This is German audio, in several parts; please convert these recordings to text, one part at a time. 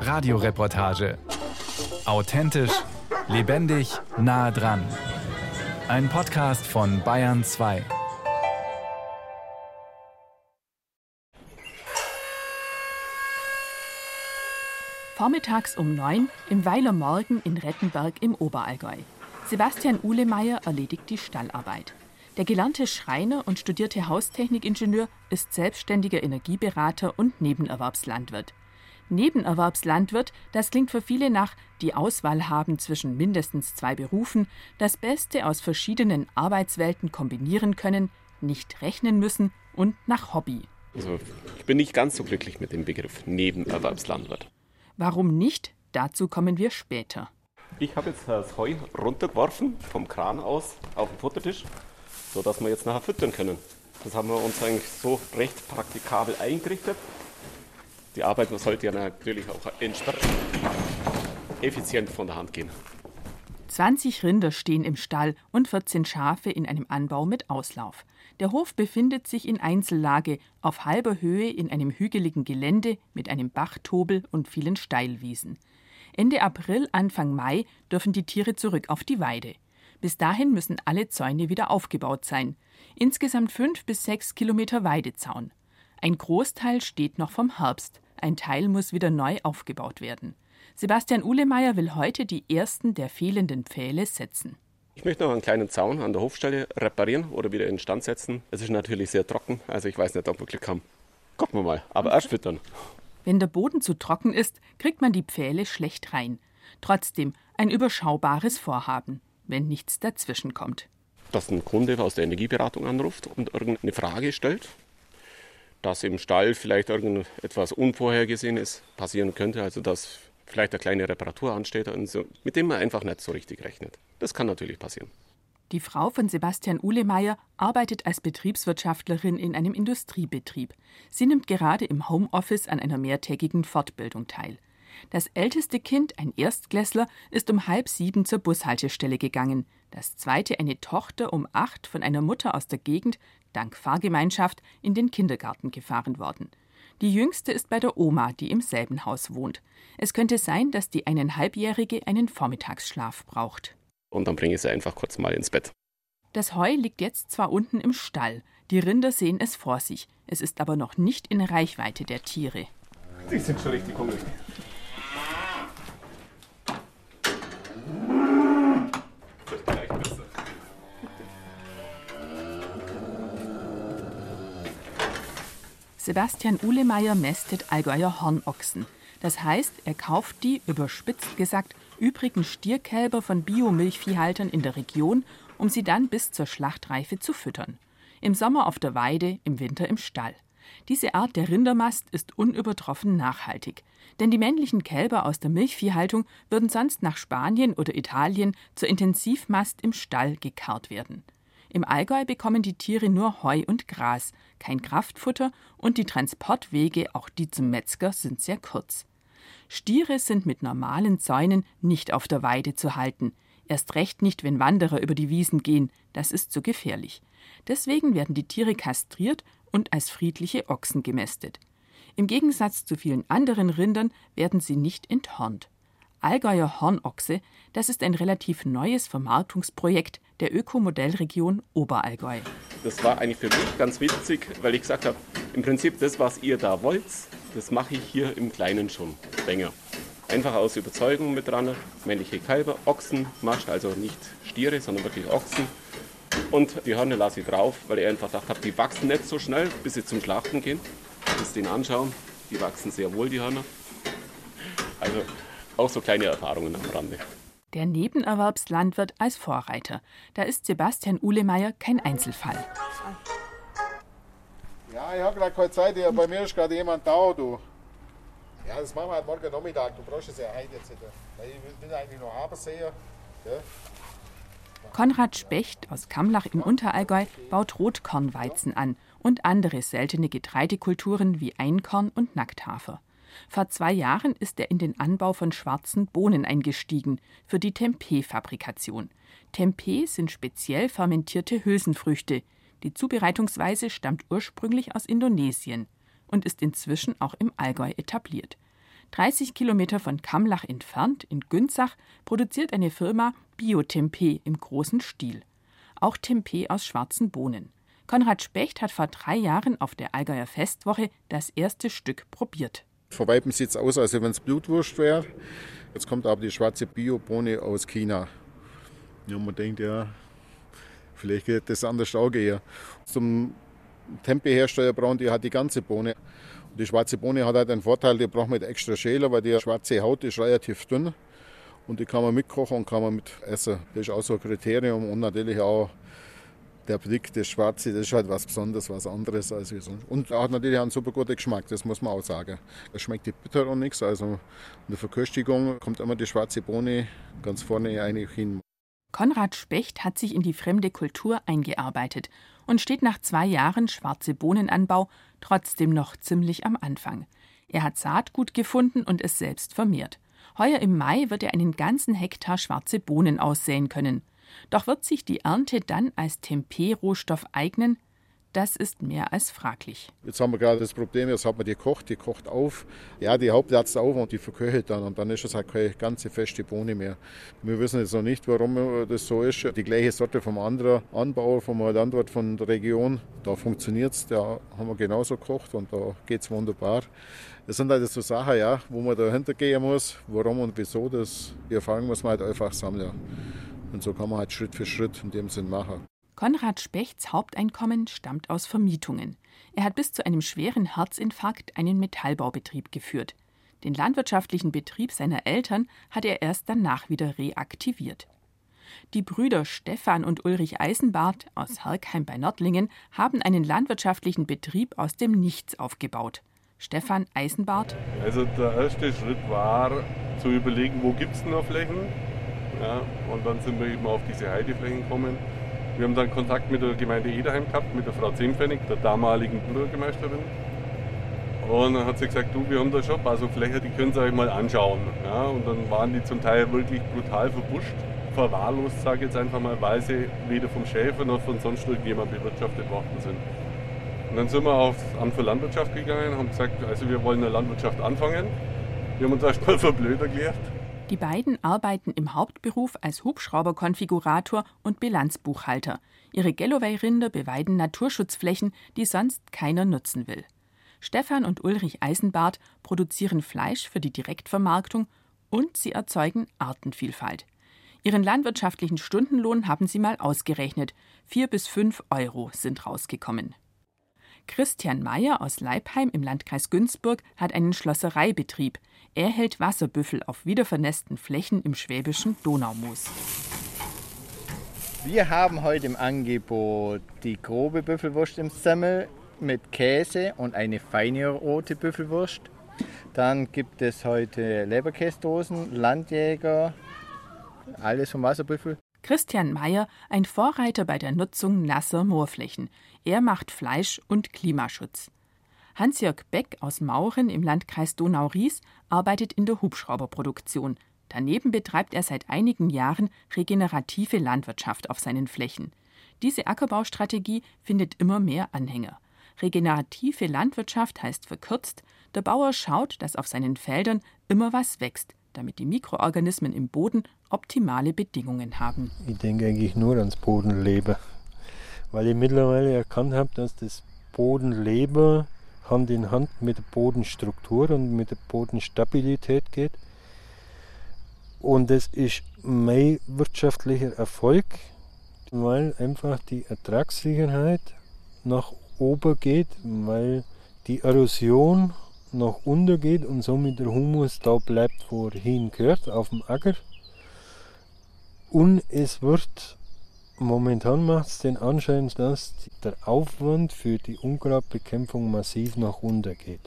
Radioreportage. Authentisch, lebendig, nah dran. Ein Podcast von Bayern 2. Vormittags um neun im Weiler Morgen in Rettenberg im Oberallgäu. Sebastian Uhlemeier erledigt die Stallarbeit. Der gelernte Schreiner und studierte Haustechnikingenieur ist selbstständiger Energieberater und Nebenerwerbslandwirt. Nebenerwerbslandwirt, das klingt für viele nach die Auswahl haben zwischen mindestens zwei Berufen, das Beste aus verschiedenen Arbeitswelten kombinieren können, nicht rechnen müssen und nach Hobby. Also, ich bin nicht ganz so glücklich mit dem Begriff Nebenerwerbslandwirt. Warum nicht? Dazu kommen wir später. Ich habe jetzt das Heu runtergeworfen vom Kran aus auf den Futtertisch, sodass wir jetzt nachher füttern können. Das haben wir uns eigentlich so recht praktikabel eingerichtet. Die Arbeit sollte ja natürlich auch entsprechend effizient von der Hand gehen. 20 Rinder stehen im Stall und 14 Schafe in einem Anbau mit Auslauf. Der Hof befindet sich in Einzellage auf halber Höhe in einem hügeligen Gelände mit einem Bachtobel und vielen Steilwiesen. Ende April, Anfang Mai dürfen die Tiere zurück auf die Weide. Bis dahin müssen alle Zäune wieder aufgebaut sein. Insgesamt fünf bis sechs Kilometer Weidezaun. Ein Großteil steht noch vom Herbst. Ein Teil muss wieder neu aufgebaut werden. Sebastian Uhlemeier will heute die ersten der fehlenden Pfähle setzen. Ich möchte noch einen kleinen Zaun an der Hofstelle reparieren oder wieder instand setzen. Es ist natürlich sehr trocken, also ich weiß nicht, ob wir Glück haben. Gucken wir mal, aber erst füttern. Wenn der Boden zu trocken ist, kriegt man die Pfähle schlecht rein. Trotzdem ein überschaubares Vorhaben, wenn nichts dazwischen kommt. Dass ein Kunde aus der Energieberatung anruft und irgendeine Frage stellt, dass im Stall vielleicht irgendetwas Unvorhergesehenes passieren könnte, also dass vielleicht eine kleine Reparatur ansteht, und so, mit dem man einfach nicht so richtig rechnet. Das kann natürlich passieren. Die Frau von Sebastian Uhlemeier arbeitet als Betriebswirtschaftlerin in einem Industriebetrieb. Sie nimmt gerade im Homeoffice an einer mehrtägigen Fortbildung teil. Das älteste Kind, ein Erstklässler, ist um halb sieben zur Bushaltestelle gegangen. Das zweite, eine Tochter, um acht von einer Mutter aus der Gegend, dank Fahrgemeinschaft, in den Kindergarten gefahren worden. Die jüngste ist bei der Oma, die im selben Haus wohnt. Es könnte sein, dass die eineinhalbjährige einen Vormittagsschlaf braucht und dann bringe ich sie einfach kurz mal ins Bett. Das Heu liegt jetzt zwar unten im Stall, die Rinder sehen es vor sich, es ist aber noch nicht in Reichweite der Tiere. Die sind schon richtig hungrig. Sebastian Uhlemeier mästet Allgäuer Hornochsen. Das heißt, er kauft die, überspitzt gesagt, übrigen Stierkälber von Biomilchviehhaltern in der Region, um sie dann bis zur Schlachtreife zu füttern. Im Sommer auf der Weide, im Winter im Stall. Diese Art der Rindermast ist unübertroffen nachhaltig, denn die männlichen Kälber aus der Milchviehhaltung würden sonst nach Spanien oder Italien zur Intensivmast im Stall gekarrt werden. Im Allgäu bekommen die Tiere nur Heu und Gras, kein Kraftfutter und die Transportwege, auch die zum Metzger, sind sehr kurz. Stiere sind mit normalen Zäunen nicht auf der Weide zu halten, erst recht nicht, wenn Wanderer über die Wiesen gehen, das ist zu gefährlich. Deswegen werden die Tiere kastriert und als friedliche Ochsen gemästet. Im Gegensatz zu vielen anderen Rindern werden sie nicht enthornt. Allgäuer Hornochse, das ist ein relativ neues Vermarktungsprojekt der Ökomodellregion Oberallgäu. Das war eigentlich für mich ganz witzig, weil ich gesagt habe, im Prinzip das, was ihr da wollt, das mache ich hier im Kleinen schon länger. Einfach aus Überzeugung mit dran. Männliche Kälber, Ochsen, Mascht, also nicht Stiere, sondern wirklich Ochsen. Und die Hörner lasse ich drauf, weil ich einfach gedacht habe, die wachsen nicht so schnell, bis sie zum Schlachten gehen. Das den anschauen, die wachsen sehr wohl, die Hörner. Also auch so kleine Erfahrungen am Rande. Der Nebenerwerbslandwirt als Vorreiter. Da ist Sebastian Uhlemeier kein Einzelfall. Ja, ich habe gerade keine Zeit. Bei mir ist gerade jemand da, du. Ja, das machen wir halt morgen Nachmittag. Du brauchst es ja heute jetzt nicht. Ich bin eigentlich noch Aberseher. Ja. Konrad Specht aus Kamlach im Unterallgäu baut Rotkornweizen an und andere seltene Getreidekulturen wie Einkorn und Nackthafer. Vor zwei Jahren ist er in den Anbau von schwarzen Bohnen eingestiegen für die Tempeh-Fabrikation. Tempeh sind speziell fermentierte Hülsenfrüchte, die Zubereitungsweise stammt ursprünglich aus Indonesien. und ist inzwischen auch im Allgäu etabliert. 30 Kilometer von Kamlach entfernt, in Günzach, produziert eine Firma Biotempeh im großen Stil. Auch Tempeh aus schwarzen Bohnen. Konrad Specht hat vor drei Jahren auf der Allgäuer Festwoche das erste Stück probiert. Vor Weitem sieht es aus, als wenn es Blutwurst wäre. Jetzt kommt aber die schwarze Biobohne aus China. Ja, man denkt, ja, vielleicht geht das anders auch gehen. Zum Tempehhersteller brauchen die halt die ganze Bohne. Und die schwarze Bohne hat halt einen Vorteil, die braucht man extra Schäler, weil die schwarze Haut ist relativ dünn. Und die kann man mitkochen und kann man mit essen. Das ist auch so ein Kriterium. Und natürlich auch der Blick, das Schwarze, das ist halt was Besonderes, was anderes als sonst. Und auch natürlich einen super guten Geschmack, das muss man auch sagen. Es schmeckt nicht bitter und nichts. Also in der Verköstigung kommt immer die schwarze Bohne ganz vorne eigentlich hin. Konrad Specht hat sich in die fremde Kultur eingearbeitet und steht nach zwei Jahren schwarze Bohnenanbau trotzdem noch ziemlich am Anfang. Er hat Saatgut gefunden und es selbst vermehrt. Heuer im Mai wird er einen ganzen Hektar schwarze Bohnen aussäen können. Doch wird sich die Ernte dann als Tempeh-Rohstoff eignen? Das ist mehr als fraglich. Jetzt haben wir gerade das Problem, jetzt hat man die kocht, die kocht auf. Ja, die Hauptplatz auf und die verköchelt dann. Und dann ist es halt keine ganze feste Bohne mehr. Wir wissen jetzt noch nicht, warum das so ist. Die gleiche Sorte vom anderen Anbauer, vom Landwirt von der Region, da funktioniert es. Da haben wir genauso gekocht und da geht es wunderbar. Das sind halt so Sachen, ja, wo man dahinter gehen muss. Warum und wieso, das, die Erfahrung muss man halt einfach sammeln. Und so kann man halt Schritt für Schritt in dem Sinn machen. Konrad Spechts Haupteinkommen stammt aus Vermietungen. Er hat bis zu einem schweren Herzinfarkt einen Metallbaubetrieb geführt. Den landwirtschaftlichen Betrieb seiner Eltern hat er erst danach wieder reaktiviert. Die Brüder Stefan und Ulrich Eisenbart aus Herkheim bei Nördlingen haben einen landwirtschaftlichen Betrieb aus dem Nichts aufgebaut. Stefan Eisenbart. Also der erste Schritt war zu überlegen, wo gibt es noch Flächen. Ja, und dann sind wir eben auf diese Heideflächen gekommen wir haben dann Kontakt mit der Gemeinde Ederheim gehabt, mit der Frau Zehnpfennig, der damaligen Bürgermeisterin. Und dann hat sie gesagt, du, wir haben da schon ein paar so Flächen, die können Sie euch mal anschauen. Ja, und dann waren die zum Teil wirklich brutal verbuscht, verwahrlost, sage ich jetzt einfach mal, weil sie weder vom Schäfer noch von sonst irgendjemand bewirtschaftet worden sind. Und dann sind wir aufs Amt für Landwirtschaft gegangen und haben gesagt, also wir wollen eine Landwirtschaft anfangen. Wir haben uns erstmal für blöd erklärt die beiden arbeiten im Hauptberuf als Hubschrauberkonfigurator und Bilanzbuchhalter. Ihre Galloway-Rinder beweiden Naturschutzflächen, die sonst keiner nutzen will. Stefan und Ulrich Eisenbart produzieren Fleisch für die Direktvermarktung und sie erzeugen Artenvielfalt. Ihren landwirtschaftlichen Stundenlohn haben sie mal ausgerechnet. Vier bis fünf Euro sind rausgekommen. Christian Meyer aus Leibheim im Landkreis Günzburg hat einen Schlossereibetrieb. Er hält Wasserbüffel auf wiedervernässten Flächen im schwäbischen Donaumoos. Wir haben heute im Angebot die grobe Büffelwurst im Semmel mit Käse und eine feine rote Büffelwurst. Dann gibt es heute Leberkäsdosen, Landjäger, alles vom Wasserbüffel. Christian Meyer, ein Vorreiter bei der Nutzung nasser Moorflächen. Er macht Fleisch- und Klimaschutz. Hans-Jörg Beck aus Mauren im Landkreis Donau-Ries arbeitet in der Hubschrauberproduktion. Daneben betreibt er seit einigen Jahren regenerative Landwirtschaft auf seinen Flächen. Diese Ackerbaustrategie findet immer mehr Anhänger. Regenerative Landwirtschaft heißt verkürzt, der Bauer schaut, dass auf seinen Feldern immer was wächst, damit die Mikroorganismen im Boden optimale Bedingungen haben. Ich denke eigentlich nur ans Bodenleben, weil ich mittlerweile erkannt habe, dass das Bodenleben Hand in Hand mit der Bodenstruktur und mit der Bodenstabilität geht. Und das ist mein wirtschaftlicher Erfolg, weil einfach die Ertragssicherheit nach oben geht, weil die Erosion nach unten geht und somit der Humus da bleibt, wo er hingehört, auf dem Acker. Und es wird momentan macht es den Anschein, dass der Aufwand für die Unkrautbekämpfung massiv nach unten geht.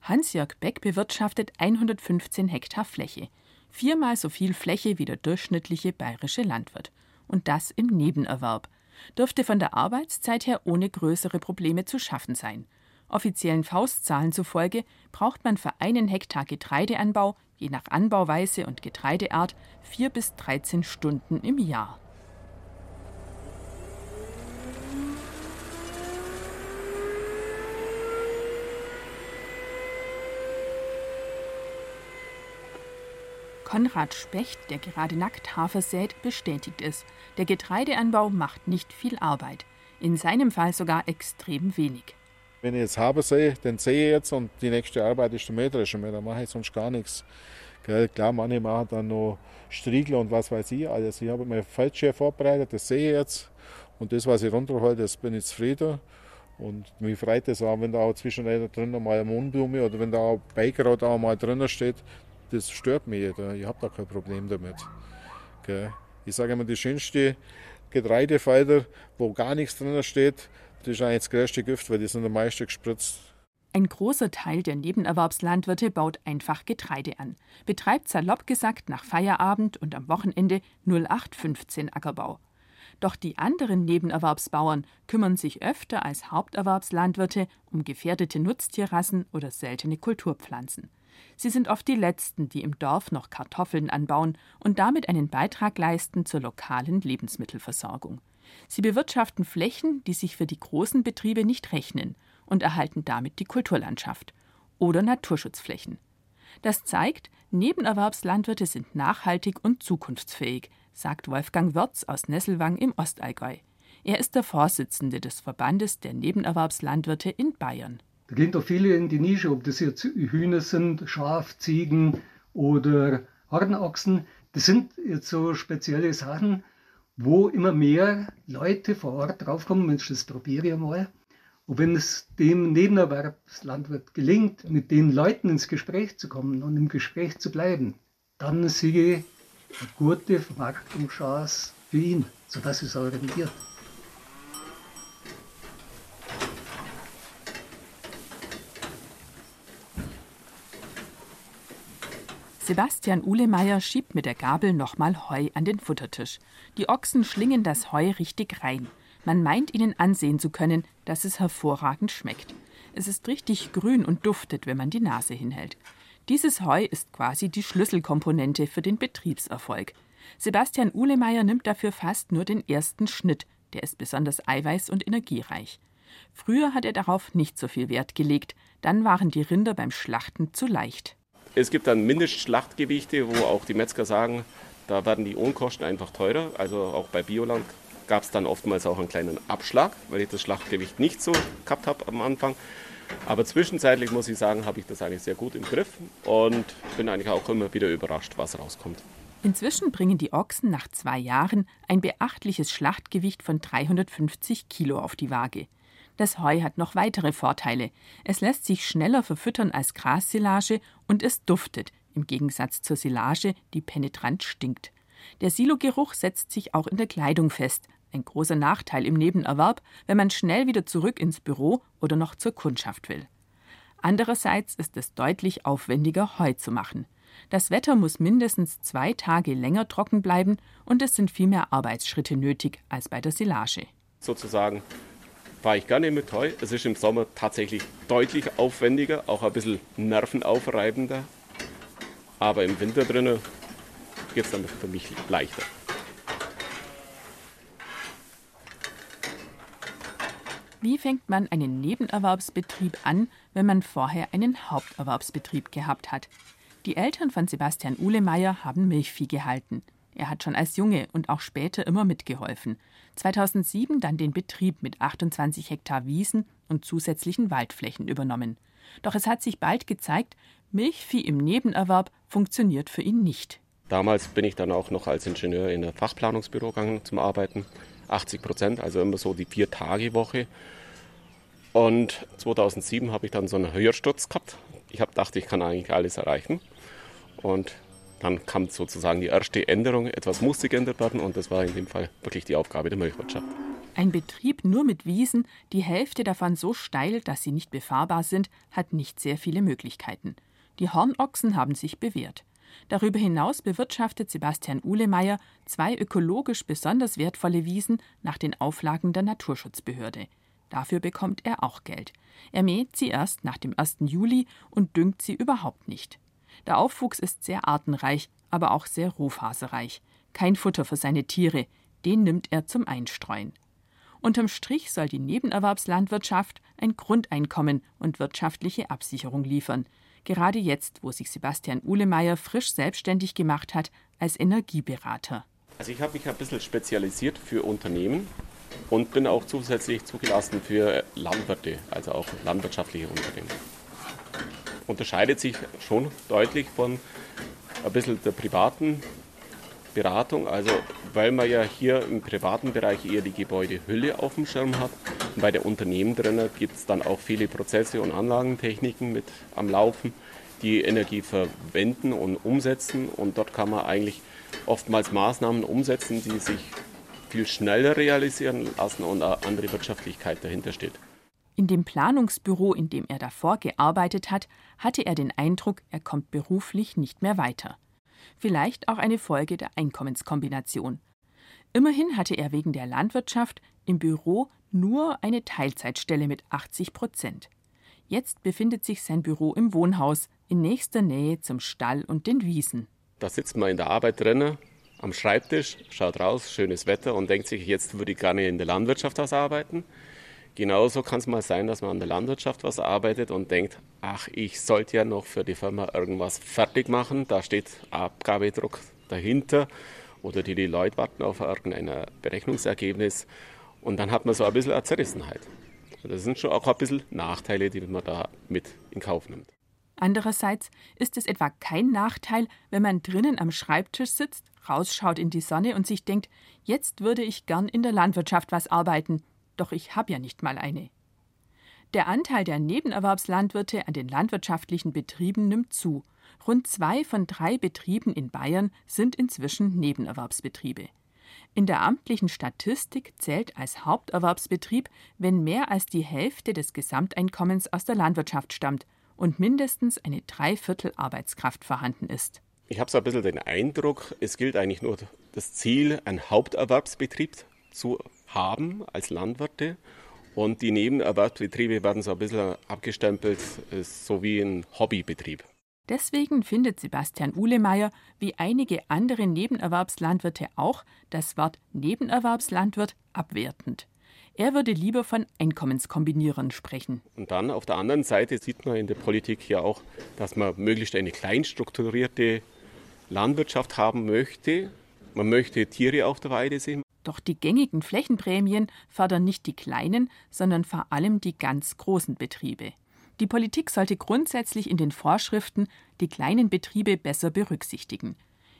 Hans-Jörg Beck bewirtschaftet 115 Hektar Fläche. Viermal so viel Fläche wie der durchschnittliche bayerische Landwirt. Und das im Nebenerwerb. Dürfte von der Arbeitszeit her ohne größere Probleme zu schaffen sein. Offiziellen Faustzahlen zufolge braucht man für einen Hektar Getreideanbau, je nach Anbauweise und Getreideart, 4 bis 13 Stunden im Jahr. Konrad Specht, der gerade nackt Hafer sät, bestätigt es. Der Getreideanbau macht nicht viel Arbeit. In seinem Fall sogar extrem wenig. Wenn ich jetzt Hafer sehe, dann sehe ich jetzt und die nächste Arbeit ist der Mähdrescher. Da mache ich sonst gar nichts. Gell, klar, manche machen dann noch Striegler und was weiß ich alles. Ich habe mein Feldschirm vorbereitet, das sehe ich jetzt. Und das, was ich runterhole, das bin ich zufrieden. Und mich freut es auch, wenn da auch zwischen drin mal eine Mohnblume oder wenn da auch Beikraut auch mal drinnen steht. Das stört mich nicht. Ich habe da kein Problem damit. Gell. Ich sage immer, die schönste Getreidefelder, wo gar nichts drinnen steht, das ist eigentlich das größte Gift, weil die sind am meisten gespritzt. Ein großer Teil der Nebenerwerbslandwirte baut einfach Getreide an, betreibt salopp gesagt nach Feierabend und am Wochenende 0815 Ackerbau. Doch die anderen Nebenerwerbsbauern kümmern sich öfter als Haupterwerbslandwirte um gefährdete Nutztierrassen oder seltene Kulturpflanzen. Sie sind oft die Letzten, die im Dorf noch Kartoffeln anbauen und damit einen Beitrag leisten zur lokalen Lebensmittelversorgung. Sie bewirtschaften Flächen, die sich für die großen Betriebe nicht rechnen und erhalten damit die Kulturlandschaft oder Naturschutzflächen. Das zeigt, Nebenerwerbslandwirte sind nachhaltig und zukunftsfähig, sagt Wolfgang Wörz aus Nesselwang im Ostallgäu. Er ist der Vorsitzende des Verbandes der Nebenerwerbslandwirte in Bayern. Da gehen doch viele in die Nische, ob das jetzt Hühner sind, Schaf, Ziegen oder Hornochsen. Das sind jetzt so spezielle Sachen, wo immer mehr Leute vor Ort draufkommen, Mensch, das probiere ich mal. Und wenn es dem Nebenerwerbslandwirt gelingt, mit den Leuten ins Gespräch zu kommen und im Gespräch zu bleiben, dann sehe ich eine gute Vermarktungschance für ihn, sodass es auch rentiert. Sebastian Uhlemeier schiebt mit der Gabel nochmal Heu an den Futtertisch. Die Ochsen schlingen das Heu richtig rein. Man meint ihnen ansehen zu können, dass es hervorragend schmeckt. Es ist richtig grün und duftet, wenn man die Nase hinhält. Dieses Heu ist quasi die Schlüsselkomponente für den Betriebserfolg. Sebastian Uhlemeier nimmt dafür fast nur den ersten Schnitt, der ist besonders eiweiß- und energiereich. Früher hat er darauf nicht so viel Wert gelegt, dann waren die Rinder beim Schlachten zu leicht. Es gibt dann Mindestschlachtgewichte, wo auch die Metzger sagen, da werden die Unkosten einfach teurer. Also auch bei Bioland gab es dann oftmals auch einen kleinen Abschlag, weil ich das Schlachtgewicht nicht so gehabt habe am Anfang. Aber zwischenzeitlich muss ich sagen, habe ich das eigentlich sehr gut im Griff und bin eigentlich auch immer wieder überrascht, was rauskommt. Inzwischen bringen die Ochsen nach zwei Jahren ein beachtliches Schlachtgewicht von 350 Kilo auf die Waage. Das Heu hat noch weitere Vorteile. Es lässt sich schneller verfüttern als Grassilage und es duftet, im Gegensatz zur Silage, die penetrant stinkt. Der Silogeruch setzt sich auch in der Kleidung fest. Ein großer Nachteil im Nebenerwerb, wenn man schnell wieder zurück ins Büro oder noch zur Kundschaft will. Andererseits ist es deutlich aufwendiger, Heu zu machen. Das Wetter muss mindestens zwei Tage länger trocken bleiben und es sind viel mehr Arbeitsschritte nötig als bei der Silage. Sozusagen fahre ich gerne mit Heu. Es ist im Sommer tatsächlich deutlich aufwendiger, auch ein bisschen nervenaufreibender. Aber im Winter drinnen geht es dann für mich leichter. Wie fängt man einen Nebenerwerbsbetrieb an, wenn man vorher einen Haupterwerbsbetrieb gehabt hat? Die Eltern von Sebastian Uhlemeier haben Milchvieh gehalten. Er hat schon als Junge und auch später immer mitgeholfen. 2007 dann den Betrieb mit 28 Hektar Wiesen und zusätzlichen Waldflächen übernommen. Doch es hat sich bald gezeigt, Milchvieh im Nebenerwerb funktioniert für ihn nicht. Damals bin ich dann auch noch als Ingenieur in ein Fachplanungsbüro gegangen zum Arbeiten. 80 Prozent, also immer so die Vier-Tage-Woche. Und 2007 habe ich dann so einen Höhersturz gehabt. Ich habe gedacht, ich kann eigentlich alles erreichen. Und dann kam sozusagen die erste Änderung. Etwas musste geändert werden und das war in dem Fall wirklich die Aufgabe der Milchwirtschaft. Ein Betrieb nur mit Wiesen, die Hälfte davon so steil, dass sie nicht befahrbar sind, hat nicht sehr viele Möglichkeiten. Die Hornochsen haben sich bewährt. Darüber hinaus bewirtschaftet Sebastian Uhlemeier zwei ökologisch besonders wertvolle Wiesen nach den Auflagen der Naturschutzbehörde. Dafür bekommt er auch Geld. Er mäht sie erst nach dem 1. Juli und düngt sie überhaupt nicht. Der Aufwuchs ist sehr artenreich, aber auch sehr rohfaserreich. Kein Futter für seine Tiere, den nimmt er zum Einstreuen. Unterm Strich soll die Nebenerwerbslandwirtschaft ein Grundeinkommen und wirtschaftliche Absicherung liefern. Gerade jetzt, wo sich Sebastian Uhlemeier frisch selbstständig gemacht hat als Energieberater. Also ich habe mich ein bisschen spezialisiert für Unternehmen und bin auch zusätzlich zugelassen für Landwirte, also auch landwirtschaftliche Unternehmen. Unterscheidet sich schon deutlich von ein bisschen der privaten Beratung, also weil man ja hier im privaten Bereich eher die Gebäudehülle auf dem Schirm hat. Und bei der Unternehmen drin gibt es dann auch viele Prozesse und Anlagentechniken mit am Laufen, die Energie verwenden und umsetzen. Und dort kann man eigentlich oftmals Maßnahmen umsetzen, die sich viel schneller realisieren lassen und eine andere Wirtschaftlichkeit dahinter steht. In dem Planungsbüro, in dem er davor gearbeitet hat, hatte er den Eindruck, er kommt beruflich nicht mehr weiter vielleicht auch eine Folge der Einkommenskombination. Immerhin hatte er wegen der Landwirtschaft im Büro nur eine Teilzeitstelle mit 80 Prozent. Jetzt befindet sich sein Büro im Wohnhaus in nächster Nähe zum Stall und den Wiesen. Da sitzt man in der Arbeit drinnen am Schreibtisch, schaut raus, schönes Wetter und denkt sich, jetzt würde ich gerne in der Landwirtschaft was arbeiten. Genauso kann es mal sein, dass man an der Landwirtschaft was arbeitet und denkt, ach, ich sollte ja noch für die Firma irgendwas fertig machen. Da steht Abgabedruck dahinter oder die, die Leute warten auf irgendein Berechnungsergebnis. Und dann hat man so ein bisschen eine Zerrissenheit. Das sind schon auch ein bisschen Nachteile, die man da mit in Kauf nimmt. Andererseits ist es etwa kein Nachteil, wenn man drinnen am Schreibtisch sitzt, rausschaut in die Sonne und sich denkt, jetzt würde ich gern in der Landwirtschaft was arbeiten doch ich habe ja nicht mal eine. Der Anteil der Nebenerwerbslandwirte an den landwirtschaftlichen Betrieben nimmt zu. Rund zwei von drei Betrieben in Bayern sind inzwischen Nebenerwerbsbetriebe. In der amtlichen Statistik zählt als Haupterwerbsbetrieb, wenn mehr als die Hälfte des Gesamteinkommens aus der Landwirtschaft stammt und mindestens eine Dreiviertel Arbeitskraft vorhanden ist. Ich habe so ein bisschen den Eindruck, es gilt eigentlich nur das Ziel, einen Haupterwerbsbetrieb zu haben als Landwirte. Und die Nebenerwerbsbetriebe werden so ein bisschen abgestempelt, so wie ein Hobbybetrieb. Deswegen findet Sebastian Uhlemeier, wie einige andere Nebenerwerbslandwirte auch, das Wort Nebenerwerbslandwirt abwertend. Er würde lieber von Einkommenskombinierern sprechen. Und dann auf der anderen Seite sieht man in der Politik ja auch, dass man möglichst eine kleinstrukturierte Landwirtschaft haben möchte. Man möchte Tiere auf der Weide sehen. Doch die gängigen Flächenprämien fördern nicht die kleinen, sondern vor allem die ganz großen Betriebe. Die Politik sollte grundsätzlich in den Vorschriften die kleinen Betriebe besser berücksichtigen.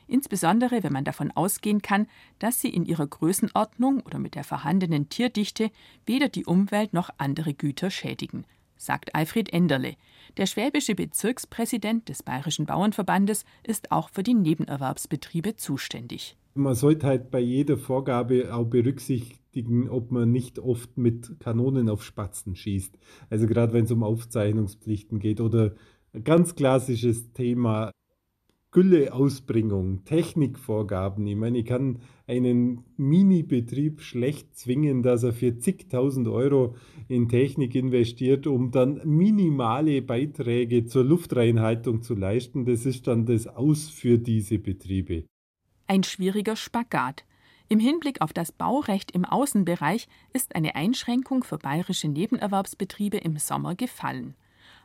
Insbesondere wenn man davon ausgehen kann, dass sie in ihrer Größenordnung oder mit der vorhandenen Tierdichte weder die Umwelt noch andere Güter schädigen, sagt Alfred Enderle. Der schwäbische Bezirkspräsident des Bayerischen Bauernverbandes ist auch für die Nebenerwerbsbetriebe zuständig man sollte halt bei jeder Vorgabe auch berücksichtigen, ob man nicht oft mit Kanonen auf Spatzen schießt. Also gerade wenn es um Aufzeichnungspflichten geht oder ein ganz klassisches Thema Gülleausbringung, Technikvorgaben. Ich meine, ich kann einen Mini-Betrieb schlecht zwingen, dass er für zigtausend Euro in Technik investiert, um dann minimale Beiträge zur Luftreinhaltung zu leisten. Das ist dann das Aus für diese Betriebe. Ein schwieriger Spagat. Im Hinblick auf das Baurecht im Außenbereich ist eine Einschränkung für bayerische Nebenerwerbsbetriebe im Sommer gefallen.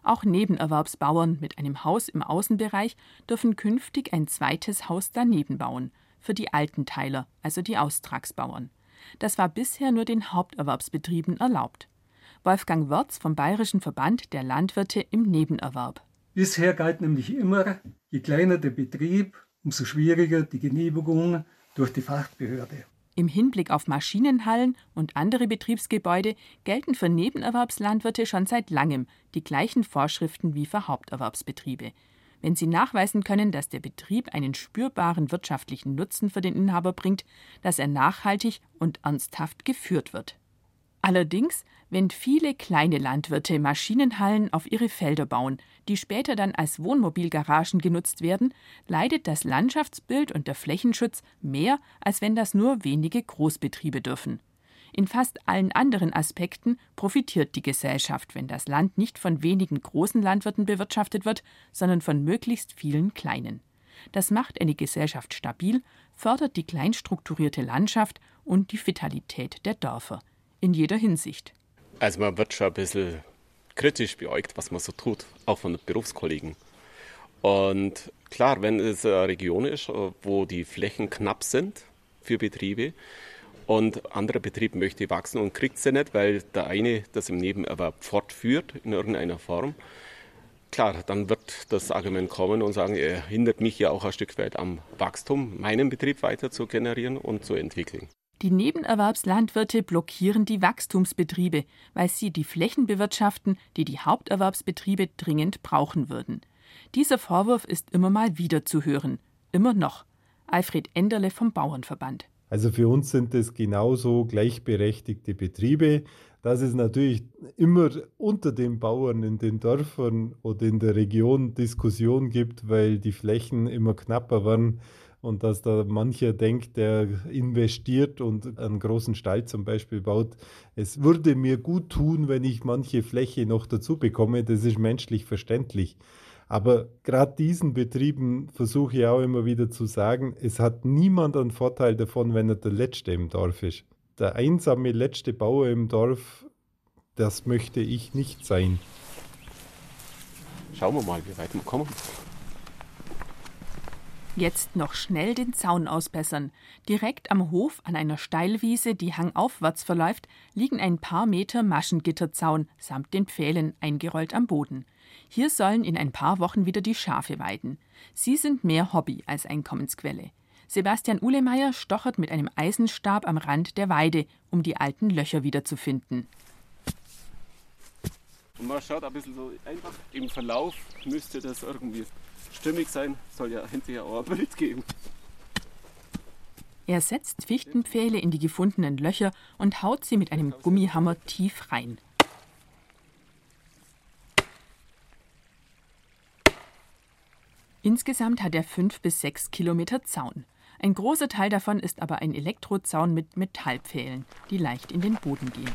Auch Nebenerwerbsbauern mit einem Haus im Außenbereich dürfen künftig ein zweites Haus daneben bauen, für die Altenteiler, also die Austragsbauern. Das war bisher nur den Haupterwerbsbetrieben erlaubt. Wolfgang Wörz vom Bayerischen Verband der Landwirte im Nebenerwerb. Bisher galt nämlich immer, je kleiner der Betrieb, umso schwieriger die Genehmigung durch die Fachbehörde. Im Hinblick auf Maschinenhallen und andere Betriebsgebäude gelten für Nebenerwerbslandwirte schon seit langem die gleichen Vorschriften wie für Haupterwerbsbetriebe. Wenn sie nachweisen können, dass der Betrieb einen spürbaren wirtschaftlichen Nutzen für den Inhaber bringt, dass er nachhaltig und ernsthaft geführt wird. Allerdings, wenn viele kleine Landwirte Maschinenhallen auf ihre Felder bauen, die später dann als Wohnmobilgaragen genutzt werden, leidet das Landschaftsbild und der Flächenschutz mehr, als wenn das nur wenige Großbetriebe dürfen. In fast allen anderen Aspekten profitiert die Gesellschaft, wenn das Land nicht von wenigen großen Landwirten bewirtschaftet wird, sondern von möglichst vielen kleinen. Das macht eine Gesellschaft stabil, fördert die kleinstrukturierte Landschaft und die Vitalität der Dörfer in jeder Hinsicht. Also man wird schon ein bisschen kritisch beäugt, was man so tut, auch von den Berufskollegen. Und klar, wenn es eine Region ist, wo die Flächen knapp sind für Betriebe und anderer Betrieb möchte wachsen und kriegt sie nicht, weil der eine das im Nebenerwerb fortführt in irgendeiner Form, klar, dann wird das Argument kommen und sagen, er hindert mich ja auch ein Stück weit am Wachstum, meinen Betrieb weiter zu generieren und zu entwickeln. Die Nebenerwerbslandwirte blockieren die Wachstumsbetriebe, weil sie die Flächen bewirtschaften, die die Haupterwerbsbetriebe dringend brauchen würden. Dieser Vorwurf ist immer mal wieder zu hören. Immer noch. Alfred Enderle vom Bauernverband. Also für uns sind es genauso gleichberechtigte Betriebe. Dass es natürlich immer unter den Bauern in den Dörfern oder in der Region Diskussion gibt, weil die Flächen immer knapper werden und dass da mancher denkt, der investiert und einen großen Stall zum Beispiel baut. Es würde mir gut tun, wenn ich manche Fläche noch dazu bekomme. Das ist menschlich verständlich. Aber gerade diesen Betrieben versuche ich auch immer wieder zu sagen, es hat niemand einen Vorteil davon, wenn er der Letzte im Dorf ist. Der einsame letzte Bauer im Dorf, das möchte ich nicht sein. Schauen wir mal, wie weit wir kommen. Jetzt noch schnell den Zaun ausbessern. Direkt am Hof an einer Steilwiese, die hangaufwärts verläuft, liegen ein paar Meter Maschengitterzaun samt den Pfählen eingerollt am Boden. Hier sollen in ein paar Wochen wieder die Schafe weiden. Sie sind mehr Hobby als Einkommensquelle. Sebastian Uhlemeier stochert mit einem Eisenstab am Rand der Weide, um die alten Löcher wiederzufinden. Und man schaut ein bisschen so einfach im Verlauf müsste das irgendwie stimmig sein. Soll ja hinterher auch ein Bild geben. Er setzt Fichtenpfähle in die gefundenen Löcher und haut sie mit einem Gummihammer tief rein. Insgesamt hat er fünf bis sechs Kilometer Zaun. Ein großer Teil davon ist aber ein Elektrozaun mit Metallpfählen, die leicht in den Boden gehen.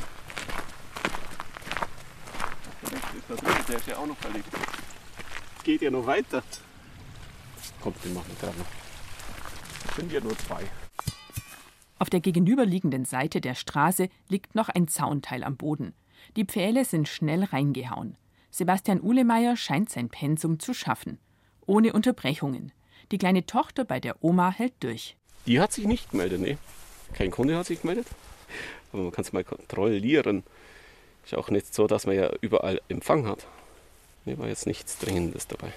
Der ist ja auch noch verlegt. Geht ja noch weiter. Kommt, den machen wir dran. Es sind ja nur zwei. Auf der gegenüberliegenden Seite der Straße liegt noch ein Zaunteil am Boden. Die Pfähle sind schnell reingehauen. Sebastian Uhlemeier scheint sein Pensum zu schaffen ohne Unterbrechungen. Die kleine Tochter bei der Oma hält durch. Die hat sich nicht gemeldet, ne? Kein Kunde hat sich gemeldet. Aber man kann es mal kontrollieren. Ist auch nicht so, dass man ja überall Empfang hat. Mir war jetzt nichts Dringendes dabei.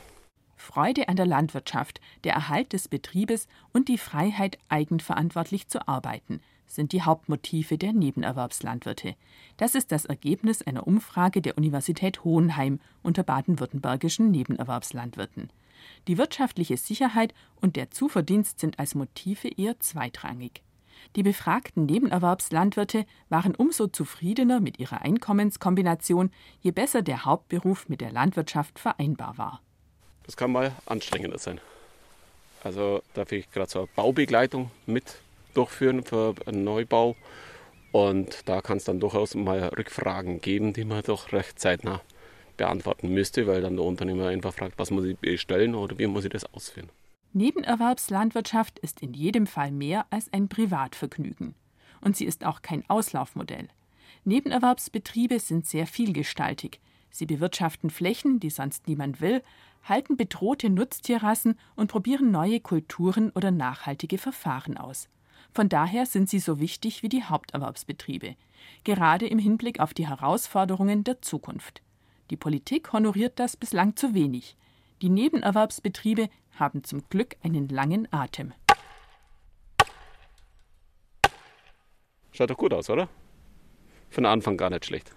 Freude an der Landwirtschaft, der Erhalt des Betriebes und die Freiheit, eigenverantwortlich zu arbeiten, sind die Hauptmotive der Nebenerwerbslandwirte. Das ist das Ergebnis einer Umfrage der Universität Hohenheim unter baden-württembergischen Nebenerwerbslandwirten. Die wirtschaftliche Sicherheit und der Zuverdienst sind als Motive eher zweitrangig. Die befragten Nebenerwerbslandwirte waren umso zufriedener mit ihrer Einkommenskombination, je besser der Hauptberuf mit der Landwirtschaft vereinbar war. Das kann mal anstrengender sein. Also darf ich gerade so eine Baubegleitung mit durchführen für einen Neubau. Und da kann es dann durchaus mal Rückfragen geben, die man doch recht zeitnah beantworten müsste, weil dann der Unternehmer einfach fragt, was muss ich bestellen oder wie muss ich das ausführen. Nebenerwerbslandwirtschaft ist in jedem Fall mehr als ein Privatvergnügen. Und sie ist auch kein Auslaufmodell. Nebenerwerbsbetriebe sind sehr vielgestaltig. Sie bewirtschaften Flächen, die sonst niemand will, halten bedrohte Nutztierrassen und probieren neue Kulturen oder nachhaltige Verfahren aus. Von daher sind sie so wichtig wie die Haupterwerbsbetriebe, gerade im Hinblick auf die Herausforderungen der Zukunft. Die Politik honoriert das bislang zu wenig. Die Nebenerwerbsbetriebe haben zum Glück einen langen Atem. Schaut doch gut aus, oder? Von Anfang gar nicht schlecht.